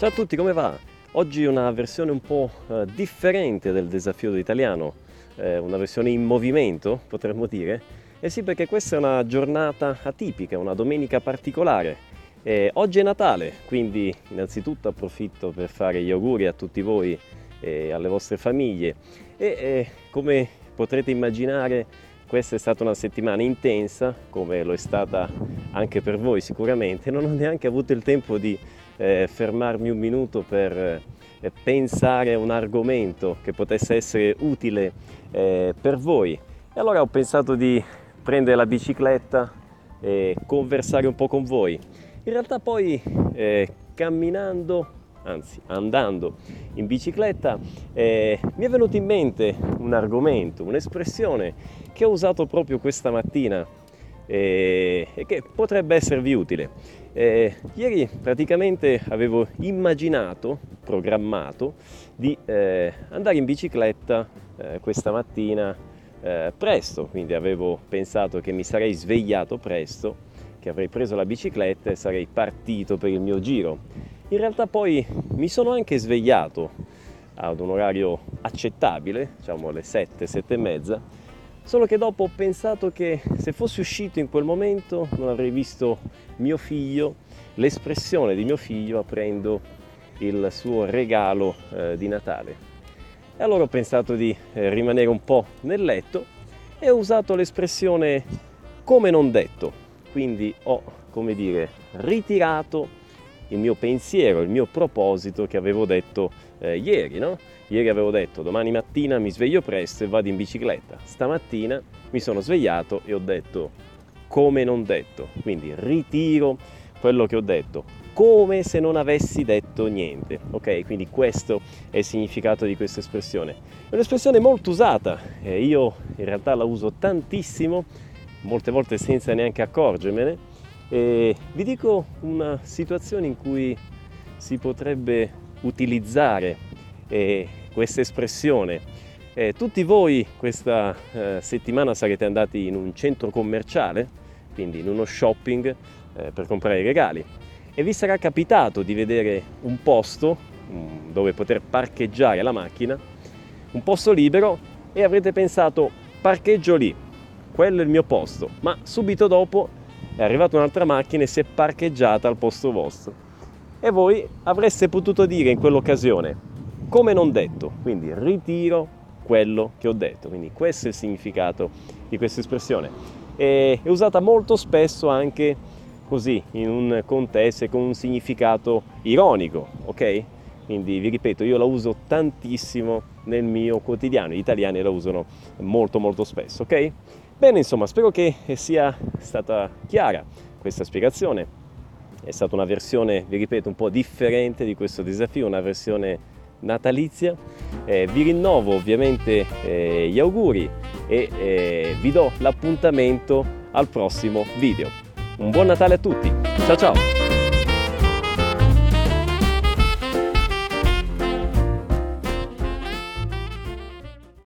Ciao a tutti, come va? Oggi una versione un po' eh, differente del desafio italiano, eh, una versione in movimento, potremmo dire. Eh sì, perché questa è una giornata atipica, una domenica particolare. Eh, oggi è Natale, quindi innanzitutto approfitto per fare gli auguri a tutti voi e alle vostre famiglie. E eh, come potrete immaginare, questa è stata una settimana intensa, come lo è stata anche per voi sicuramente. Non ho neanche avuto il tempo di eh, fermarmi un minuto per eh, pensare a un argomento che potesse essere utile eh, per voi. E allora ho pensato di prendere la bicicletta e conversare un po' con voi. In realtà poi eh, camminando, anzi andando in bicicletta, eh, mi è venuto in mente un argomento, un'espressione che ho usato proprio questa mattina e, e che potrebbe esservi utile. Eh, ieri praticamente avevo immaginato, programmato di eh, andare in bicicletta eh, questa mattina eh, presto, quindi avevo pensato che mi sarei svegliato presto, che avrei preso la bicicletta e sarei partito per il mio giro. In realtà poi mi sono anche svegliato ad un orario accettabile, diciamo alle 7, 7 e mezza, Solo che dopo ho pensato che se fossi uscito in quel momento non avrei visto mio figlio, l'espressione di mio figlio aprendo il suo regalo eh, di Natale. E allora ho pensato di eh, rimanere un po' nel letto e ho usato l'espressione come non detto. Quindi ho, come dire, ritirato il mio pensiero, il mio proposito che avevo detto eh, ieri, no? Ieri avevo detto domani mattina mi sveglio presto e vado in bicicletta. Stamattina mi sono svegliato e ho detto come non detto, quindi ritiro quello che ho detto, come se non avessi detto niente. Ok, quindi questo è il significato di questa espressione. È un'espressione molto usata, eh, io in realtà la uso tantissimo, molte volte senza neanche accorgermene e vi dico una situazione in cui si potrebbe utilizzare eh, questa espressione. Eh, tutti voi questa eh, settimana sarete andati in un centro commerciale, quindi in uno shopping eh, per comprare i regali e vi sarà capitato di vedere un posto um, dove poter parcheggiare la macchina, un posto libero e avrete pensato parcheggio lì, quello è il mio posto, ma subito dopo è arrivata un'altra macchina e si è parcheggiata al posto vostro. E voi avreste potuto dire in quell'occasione, come non detto, quindi ritiro quello che ho detto. Quindi questo è il significato di questa espressione. E è usata molto spesso anche così, in un contesto e con un significato ironico, ok? Quindi vi ripeto, io la uso tantissimo nel mio quotidiano, gli italiani la usano molto molto spesso, ok? Bene, insomma, spero che sia stata chiara questa spiegazione. È stata una versione, vi ripeto, un po' differente di questo desafio, una versione natalizia. Eh, vi rinnovo ovviamente eh, gli auguri e eh, vi do l'appuntamento al prossimo video. Un buon Natale a tutti, ciao ciao!